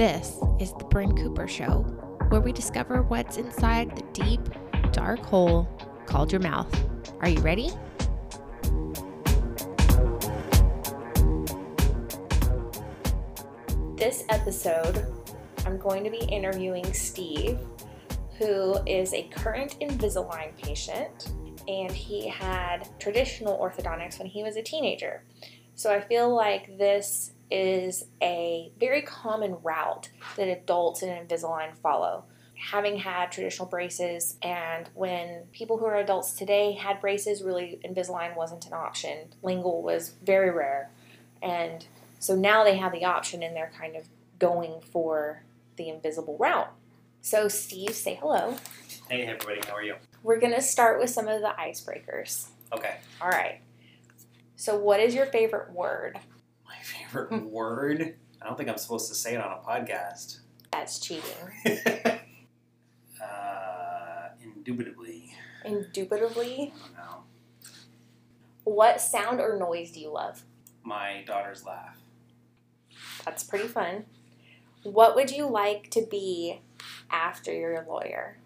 This is the Bryn Cooper Show, where we discover what's inside the deep, dark hole called your mouth. Are you ready? This episode, I'm going to be interviewing Steve, who is a current Invisalign patient, and he had traditional orthodontics when he was a teenager. So I feel like this is a very common route that adults in Invisalign follow. Having had traditional braces, and when people who are adults today had braces, really Invisalign wasn't an option. Lingual was very rare. And so now they have the option and they're kind of going for the invisible route. So, Steve, say hello. Hey everybody, how are you? We're going to start with some of the icebreakers. Okay. All right. So, what is your favorite word? My favorite word? I don't think I'm supposed to say it on a podcast. That's cheating. uh, indubitably. Indubitably. I. What sound or noise do you love? My daughter's laugh. That's pretty fun. What would you like to be after you're a lawyer?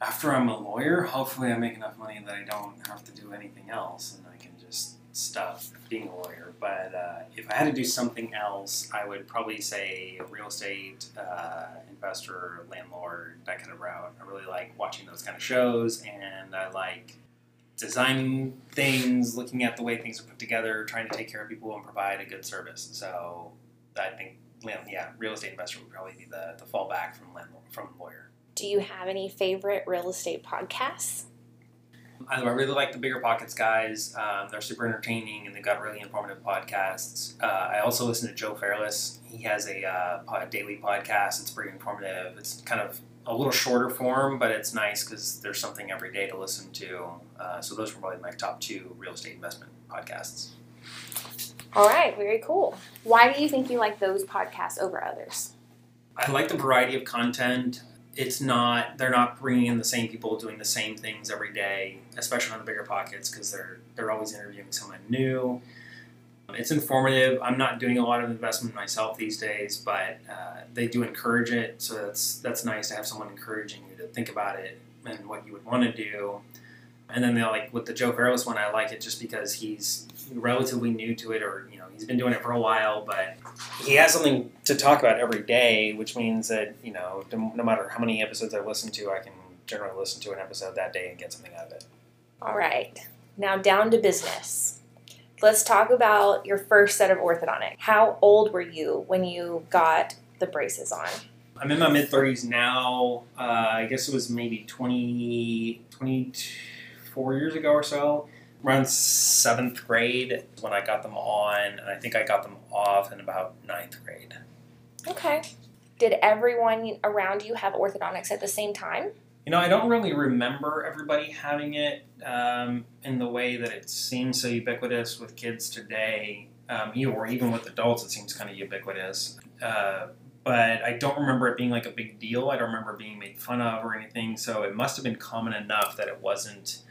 After I'm a lawyer, hopefully I make enough money that I don't have to do anything else and Stop being a lawyer. But uh, if I had to do something else, I would probably say real estate, uh, investor, landlord, that kind of route. I really like watching those kind of shows and I like designing things, looking at the way things are put together, trying to take care of people and provide a good service. So I think, yeah, real estate investor would probably be the, the fallback from landlord, from lawyer. Do you have any favorite real estate podcasts? I really like the Bigger Pockets guys. Um, they're super entertaining and they've got really informative podcasts. Uh, I also listen to Joe Fairless. He has a uh, daily podcast. It's pretty informative. It's kind of a little shorter form, but it's nice because there's something every day to listen to. Uh, so those were probably my top two real estate investment podcasts. All right, very cool. Why do you think you like those podcasts over others? I like the variety of content. It's not they're not bringing in the same people doing the same things every day, especially on the bigger pockets because they're they're always interviewing someone new. It's informative. I'm not doing a lot of investment myself these days, but uh, they do encourage it. So that's that's nice to have someone encouraging you to think about it and what you would want to do. And then they like with the Joe Fairless one, I like it just because he's relatively new to it, or you know he's been doing it for a while, but he has something to talk about every day, which means that you know no matter how many episodes I listen to, I can generally listen to an episode that day and get something out of it. All right, now down to business. Let's talk about your first set of orthodontic. How old were you when you got the braces on? I'm in my mid 30s now. Uh, I guess it was maybe 20, 24 years ago or so. Around seventh grade when I got them on, and I think I got them off in about ninth grade. Okay. Did everyone around you have orthodontics at the same time? You know, I don't really remember everybody having it um, in the way that it seems so ubiquitous with kids today, um, or even with adults, it seems kind of ubiquitous. Uh, but I don't remember it being like a big deal. I don't remember being made fun of or anything. So it must have been common enough that it wasn't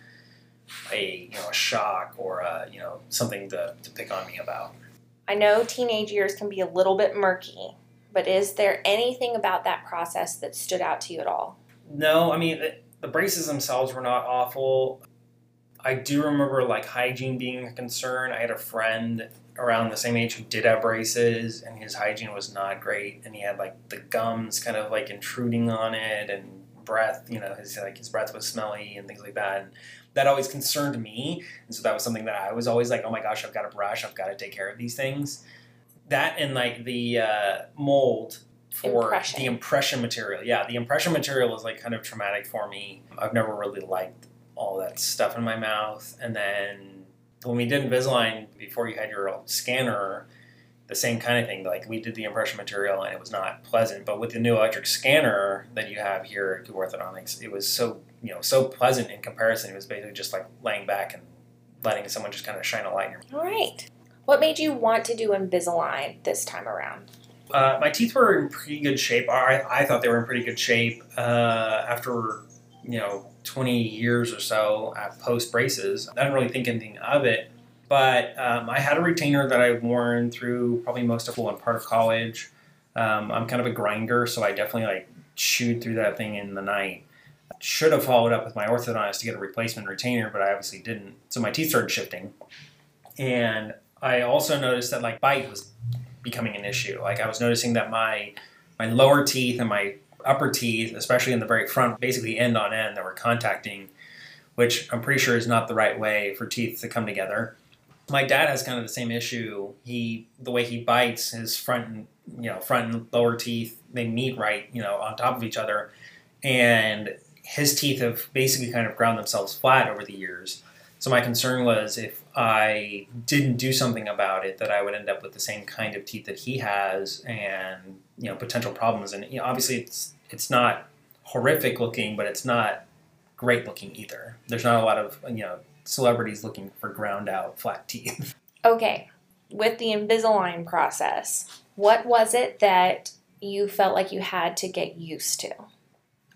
a you know a shock or a, you know something to, to pick on me about. I know teenage years can be a little bit murky, but is there anything about that process that stood out to you at all? No, I mean the, the braces themselves were not awful. I do remember like hygiene being a concern. I had a friend around the same age who did have braces, and his hygiene was not great, and he had like the gums kind of like intruding on it, and breath. You know, his like his breath was smelly and things like that. And that always concerned me, and so that was something that I was always like, oh my gosh, I've got to brush, I've got to take care of these things. That and like the uh, mold for Impression. the impression material. Yeah, the impression material is like kind of traumatic for me. I've never really liked all that stuff in my mouth. And then when we did Invisalign before you had your scanner, the same kind of thing. Like we did the impression material and it was not pleasant. But with the new electric scanner that you have here at Good Orthodontics, it was so you know so pleasant in comparison. It was basically just like laying back and letting someone just kind of shine a light in your All right. What made you want to do Invisalign this time around? Uh, my teeth were in pretty good shape. I, I thought they were in pretty good shape uh, after you know 20 years or so of post braces. I didn't really think anything of it, but um, I had a retainer that I worn through probably most of and part of college. Um, I'm kind of a grinder, so I definitely like chewed through that thing in the night. Should have followed up with my orthodontist to get a replacement retainer, but I obviously didn't. So my teeth started shifting, and I also noticed that like bite was becoming an issue. Like I was noticing that my my lower teeth and my upper teeth, especially in the very front, basically end on end, that were contacting, which I'm pretty sure is not the right way for teeth to come together. My dad has kind of the same issue. He the way he bites his front and you know front and lower teeth they meet right you know on top of each other, and his teeth have basically kind of ground themselves flat over the years. So my concern was if I didn't do something about it, that I would end up with the same kind of teeth that he has, and you know potential problems. And you know, obviously, it's it's not horrific looking, but it's not great looking either. There's not a lot of you know celebrities looking for ground out flat teeth. Okay, with the Invisalign process, what was it that you felt like you had to get used to?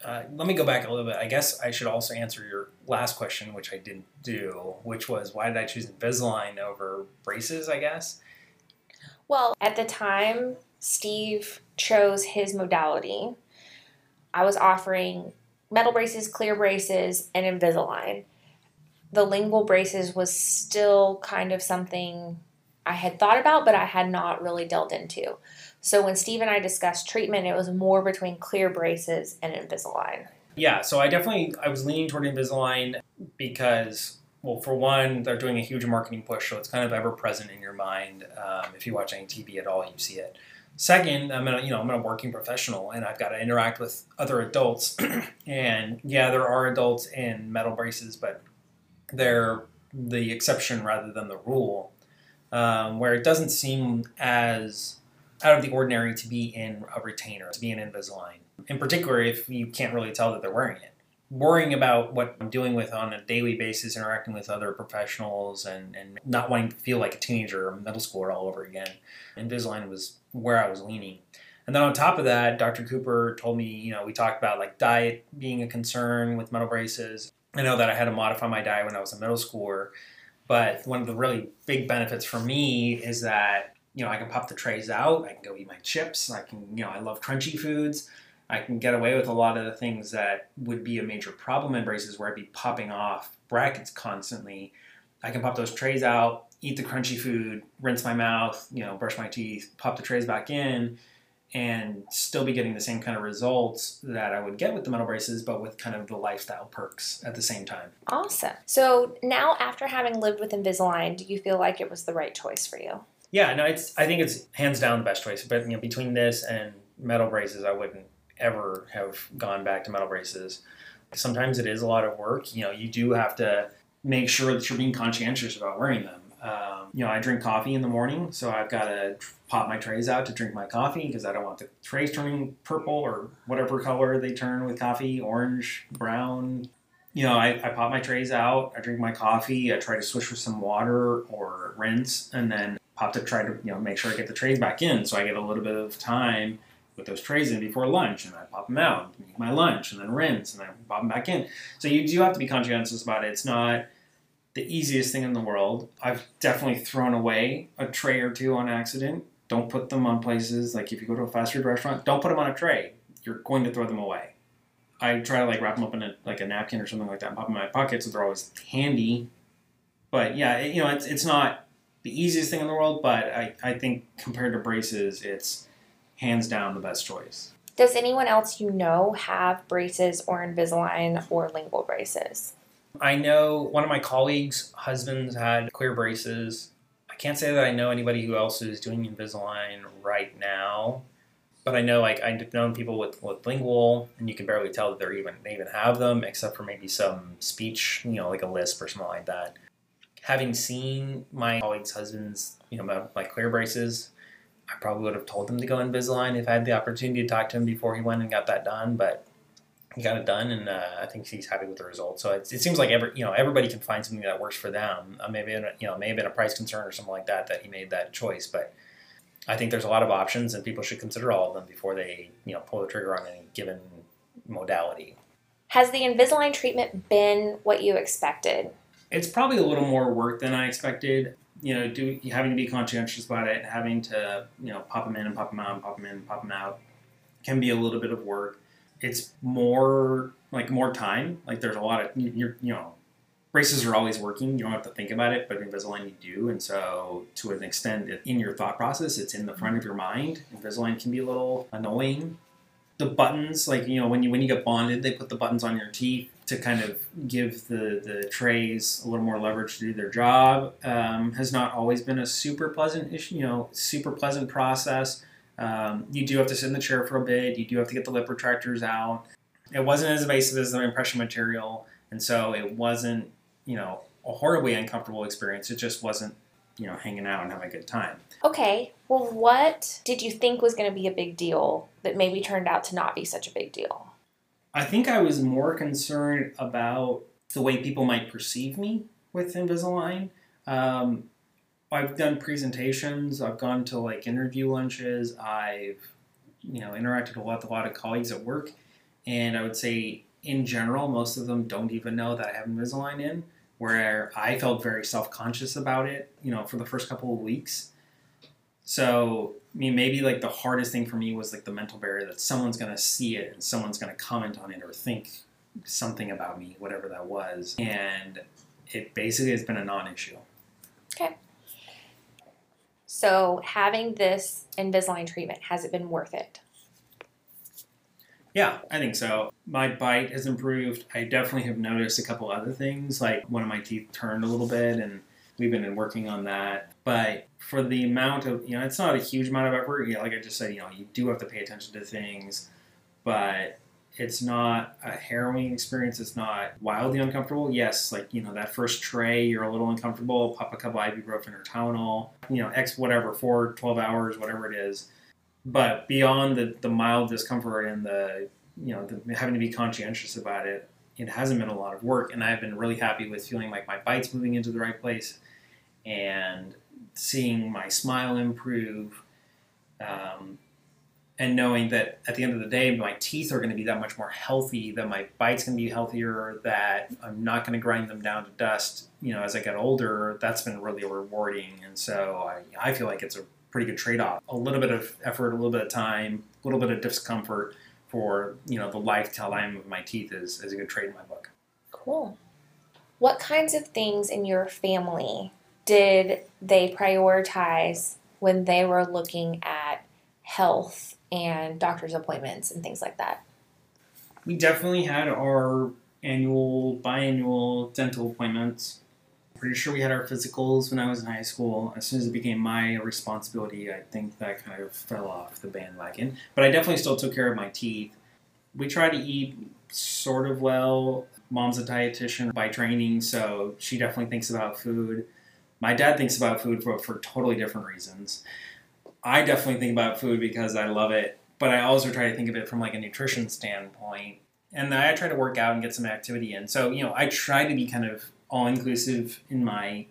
Uh, let me go back a little bit. I guess I should also answer your last question, which I didn't do, which was why did I choose Invisalign over braces? I guess. Well, at the time Steve chose his modality, I was offering metal braces, clear braces, and Invisalign. The lingual braces was still kind of something I had thought about, but I had not really delved into. So when Steve and I discussed treatment, it was more between clear braces and Invisalign. Yeah, so I definitely I was leaning toward Invisalign because well, for one, they're doing a huge marketing push, so it's kind of ever present in your mind. Um, if you watch any TV at all, you see it. Second, I'm a you know I'm a working professional, and I've got to interact with other adults. and yeah, there are adults in metal braces, but they're the exception rather than the rule. Um, where it doesn't seem as out of the ordinary to be in a retainer, to be in Invisalign. In particular, if you can't really tell that they're wearing it. Worrying about what I'm dealing with on a daily basis, interacting with other professionals, and, and not wanting to feel like a teenager or middle schooler all over again. Invisalign was where I was leaning. And then on top of that, Dr. Cooper told me, you know, we talked about like diet being a concern with metal braces. I know that I had to modify my diet when I was a middle schooler, but one of the really big benefits for me is that you know, I can pop the trays out. I can go eat my chips. I can, you know, I love crunchy foods. I can get away with a lot of the things that would be a major problem in braces where I'd be popping off brackets constantly. I can pop those trays out, eat the crunchy food, rinse my mouth, you know, brush my teeth, pop the trays back in, and still be getting the same kind of results that I would get with the metal braces, but with kind of the lifestyle perks at the same time. Awesome. So now, after having lived with Invisalign, do you feel like it was the right choice for you? Yeah, no, it's. I think it's hands down the best choice. But you know, between this and metal braces, I wouldn't ever have gone back to metal braces. Sometimes it is a lot of work. You know, you do have to make sure that you're being conscientious about wearing them. Um, you know, I drink coffee in the morning, so I've got to pop my trays out to drink my coffee because I don't want the trays turning purple or whatever color they turn with coffee, orange, brown. You know, I, I pop my trays out, I drink my coffee, I try to swish with some water or rinse, and then pop to try to you know make sure I get the trays back in, so I get a little bit of time with those trays in before lunch, and I pop them out, make my lunch, and then rinse, and then pop them back in. So you do have to be conscientious about it. It's not the easiest thing in the world. I've definitely thrown away a tray or two on accident. Don't put them on places like if you go to a fast food restaurant, don't put them on a tray. You're going to throw them away. I try to like wrap them up in a, like a napkin or something like that and pop them in my pocket so they're always handy. But yeah, it, you know, it's it's not the easiest thing in the world, but I, I think compared to braces, it's hands down the best choice. Does anyone else you know have braces or Invisalign or lingual braces? I know one of my colleagues' husbands had clear braces. I can't say that I know anybody who else is doing Invisalign right now, but I know like I've known people with, with lingual, and you can barely tell that they're even they even have them, except for maybe some speech, you know, like a lisp or something like that having seen my colleagues' husbands, you know, my, clear braces, I probably would have told him to go Invisalign if I had the opportunity to talk to him before he went and got that done. But he got it done, and uh, I think he's happy with the results. So it, it seems like every you know everybody can find something that works for them. Uh, maybe you know may have been a price concern or something like that that he made that choice, but. I think there's a lot of options, and people should consider all of them before they, you know, pull the trigger on any given modality. Has the Invisalign treatment been what you expected? It's probably a little more work than I expected. you know, do having to be conscientious about it, having to you know pop them in and pop them out, and pop them in and pop them out, can be a little bit of work. It's more like more time. Like there's a lot of you're you know braces are always working. You don't have to think about it, but Invisalign you do. And so, to an extent, in your thought process, it's in the front of your mind. Invisalign can be a little annoying. The buttons, like you know, when you when you get bonded, they put the buttons on your teeth to kind of give the the trays a little more leverage to do their job. Um, has not always been a super pleasant issue. You know, super pleasant process. Um, you do have to sit in the chair for a bit. You do have to get the lip retractors out. It wasn't as invasive as the impression material, and so it wasn't you know a horribly uncomfortable experience. It just wasn't you know hanging out and having a good time. Okay, well, what did you think was going to be a big deal that maybe turned out to not be such a big deal? I think I was more concerned about the way people might perceive me with Invisalign. Um, I've done presentations. I've gone to like interview lunches. I've you know interacted with a lot of colleagues at work, and I would say in general, most of them don't even know that I have Invisalign in. Where I felt very self conscious about it, you know, for the first couple of weeks. So, I mean, maybe like the hardest thing for me was like the mental barrier that someone's to see it and someone's to comment on it or think something about me, whatever that was. And it basically has been a non issue. Okay. So, having this Invisalign treatment, has it been worth it? Yeah, I think so. My bite has improved. I definitely have noticed a couple other things, like one of my teeth turned a little bit, and we've been working on that. But for the amount of, you know, it's not a huge amount of effort. Yeah, like I just said, you know, you do have to pay attention to things, but it's not a harrowing experience. It's not wildly uncomfortable. Yes, like, you know, that first tray, you're a little uncomfortable. Pop a couple ibuprofen or Tylenol, you know, X whatever, four, 12 hours, whatever it is but beyond the, the mild discomfort and the you know the, having to be conscientious about it it hasn't been a lot of work and i've been really happy with feeling like my bite's moving into the right place and seeing my smile improve um, and knowing that at the end of the day my teeth are going to be that much more healthy that my bite's going to be healthier that i'm not going to grind them down to dust you know as i get older that's been really rewarding and so i, I feel like it's a pretty good trade-off. A little bit of effort, a little bit of time, a little bit of discomfort for you know the lifetime of my teeth is, is a good trade in my book. Cool. What kinds of things in your family did they prioritize when they were looking at health and doctor's appointments and things like that? We definitely had our annual, biannual dental appointments pretty sure we had our physicals when I was in high school. As soon as it became my responsibility, I think that kind of fell off the bandwagon. But I definitely still took care of my teeth. We try to eat sort of well. Mom's a dietitian by training, so she definitely thinks about food. My dad thinks about food for, for totally different reasons. I definitely think about food because I love it, but I also try to think of it from like a nutrition standpoint. And I try to work out and get some activity in. So, you know, I try to be kind of all inclusive in my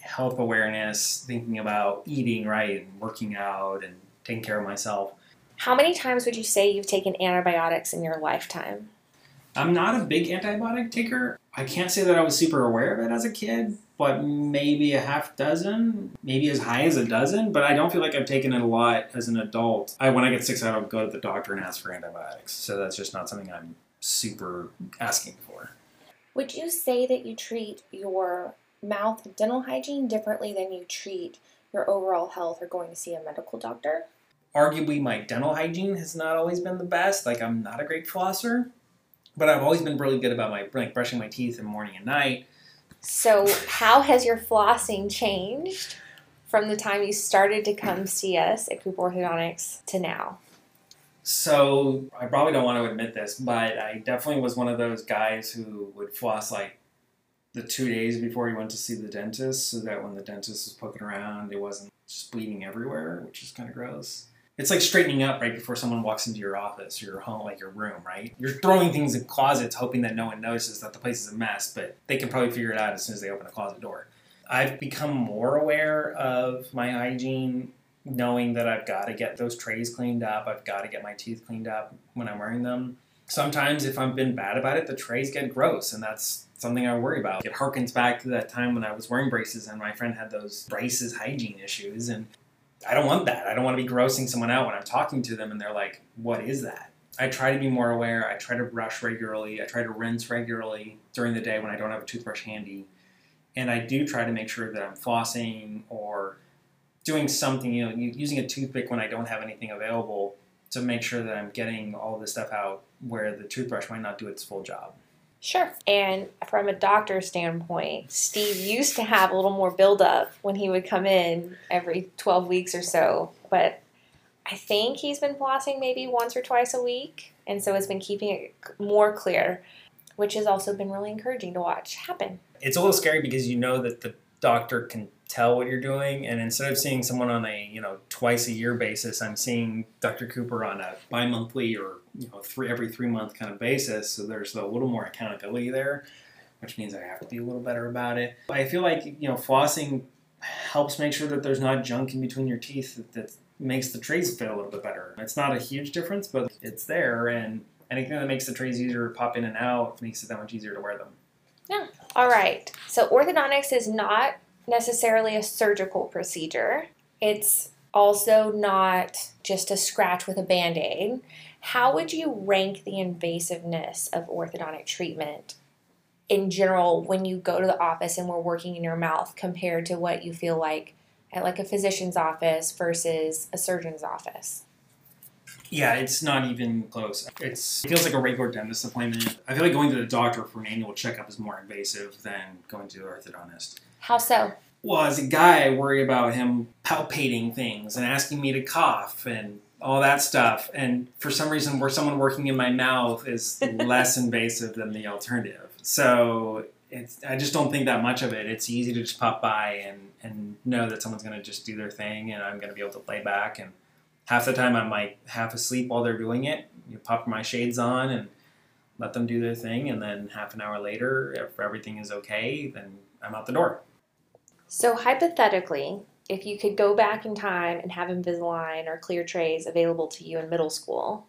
health awareness, thinking about eating right and working out and taking care of myself. How many times would you say you've taken antibiotics in your lifetime? I'm not a big antibiotic taker. I can't say that I was super aware of it as a kid, but maybe a half dozen, maybe as high as a dozen, but I don't feel like I've taken it a lot as an adult. I when I get sick I don't go to the doctor and ask for antibiotics. So that's just not something I'm super asking for. Would you say that you treat your mouth and dental hygiene differently than you treat your overall health or going to see a medical doctor? Arguably, my dental hygiene has not always been the best. Like, I'm not a great flosser, but I've always been really good about my like brushing my teeth in morning and night. So, how has your flossing changed from the time you started to come see us at Cooper Orthodontics to now? So I probably don't want to admit this, but I definitely was one of those guys who would floss like the two days before he went to see the dentist, so that when the dentist was poking around, it wasn't just bleeding everywhere, which is kind of gross. It's like straightening up right before someone walks into your office or your home, like your room, right? You're throwing things in closets hoping that no one notices that the place is a mess, but they can probably figure it out as soon as they open a closet door. I've become more aware of my hygiene knowing that I've got to get those trays cleaned up, I've got to get my teeth cleaned up when I'm wearing them. Sometimes, if I've been bad about it, the trays get gross, and that's something I worry about. It harkens back to that time when I was wearing braces and my friend had those braces hygiene issues, and I don't want that. I don't want to be grossing someone out when I'm talking to them and they're like, What is that? I try to be more aware. I try to brush regularly. I try to rinse regularly during the day when I don't have a toothbrush handy. And I do try to make sure that I'm flossing or doing something, you know, using a toothpick when I don't have anything available to make sure that I'm getting all this stuff out where the toothbrush might not do its full job. Sure. And from a doctor's standpoint, Steve used to have a little more buildup when he would come in every 12 weeks or so. But I think he's been flossing maybe once or twice a week. And so it's been keeping it more clear, which has also been really encouraging to watch happen. It's a little scary because you know that the doctor can tell what you're doing. And instead of seeing someone on a you know twice a year basis i'm seeing dr cooper on a bi-monthly or you know three every three month kind of basis. So there's a little more accountability there which means i have to be a little better about it. I feel like you know flossing helps make sure that there's not junk in between your teeth that, that makes the trays fit a little bit better. It's not a huge difference but it's there. And anything that makes the trays easier to pop in and out makes it that much easier to wear them. Yeah. All right. So orthodontics is not necessarily a surgical procedure. It's also not just a scratch with a band aid. How would you rank the invasiveness of orthodontic treatment in general when you go to the office and we're working in your mouth compared to what you feel like at like a physician's office versus a surgeon's office? Yeah, it's not even close. It's, it feels like a regular dentist appointment. I feel like going to the doctor for an annual checkup is more invasive than going to the orthodontist. How so? Well, as a guy, I worry about him palpating things and asking me to cough and all that stuff. And for some reason, where someone working in my mouth is less invasive than the alternative. So it's, I just don't think that much of it. It's easy to just pop by and, and know that someone's going to just do their thing and I'm going to be able to lay back. And half the time, I'm like half asleep while they're doing it. You pop my shades on and let them do their thing. And then half an hour later, if everything is okay, then I'm out the door. So, hypothetically, if you could go back in time and have Invisalign or clear trays available to you in middle school,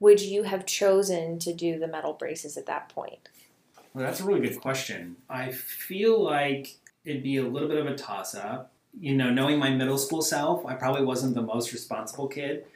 would you have chosen to do the metal braces at that point? Well, that's a really good question. I feel like it'd be a little bit of a toss up. You know, knowing my middle school self, I probably wasn't the most responsible kid.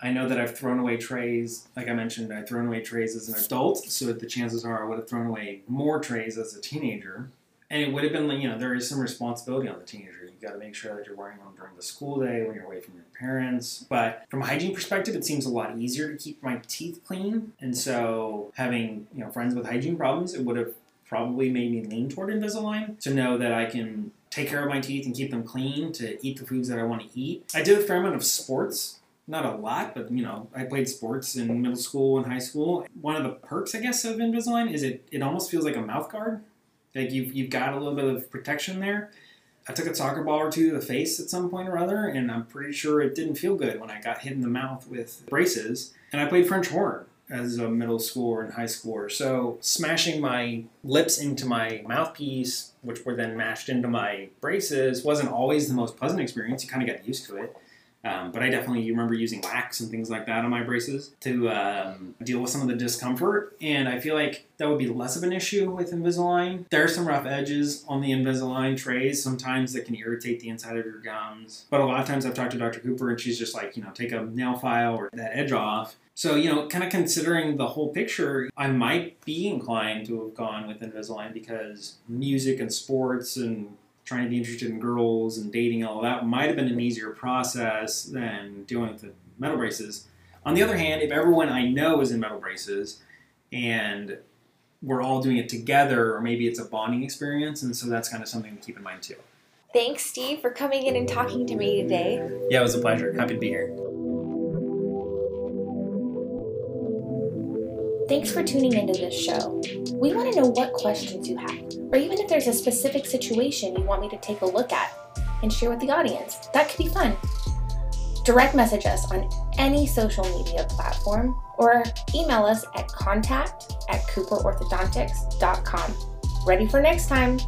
I know that I've thrown away trays, like I mentioned, I've thrown away trays as an adult, so the chances are I would have thrown away more trays as a teenager and it would have been like you know there is some responsibility on the teenager. You've got to make sure that you're wearing them during the school day when you're away from your parents. But from a hygiene perspective it seems a lot easier to keep my teeth clean. And so having you know friends with hygiene problems it would have probably made me lean toward invisalign to know that i can take care of my teeth and keep them clean to eat the foods that i want to eat. I did a fair amount of sports. Not a lot, but you know, I played sports in middle school and high school. One of the perks, I guess, of Invisalign is it it almost feels like a mouth guard. Like you've you've got a little bit of protection there. I took a soccer ball or two to the face at some point or other, and I'm pretty sure it didn't feel good when I got hit in the mouth with braces. And I played French horn as a middle schooler and high schooler. So smashing my lips into my mouthpiece, which were then mashed into my braces, wasn't always the most pleasant experience. You kind of got used to it. Um, but I definitely remember using wax and things like that on my braces to um, deal with some of the discomfort. And I feel like that would be less of an issue with Invisalign. There are some rough edges on the Invisalign trays sometimes that can irritate the inside of your gums. But a lot of times I've talked to Dr. Cooper and she's just like, you know, take a nail file or that edge off. So, you know, kind of considering the whole picture, I might be inclined to have gone with Invisalign because music and sports and trying to be interested in girls and dating all that might have been an easier process than dealing with the metal braces. On the other hand, if everyone I know is in metal braces and we're all doing it together, or maybe it's a bonding experience, and so that's kind of something to keep in mind too. Thanks, Steve, for coming in and talking to me today. Yeah, it was a pleasure. Happy to be here. Thanks for tuning into this show. We want to know what questions you have, or even if there's a specific situation you want me to take a look at and share with the audience. That could be fun. Direct message us on any social media platform or email us at contact at cooperorthodontics.com. Ready for next time?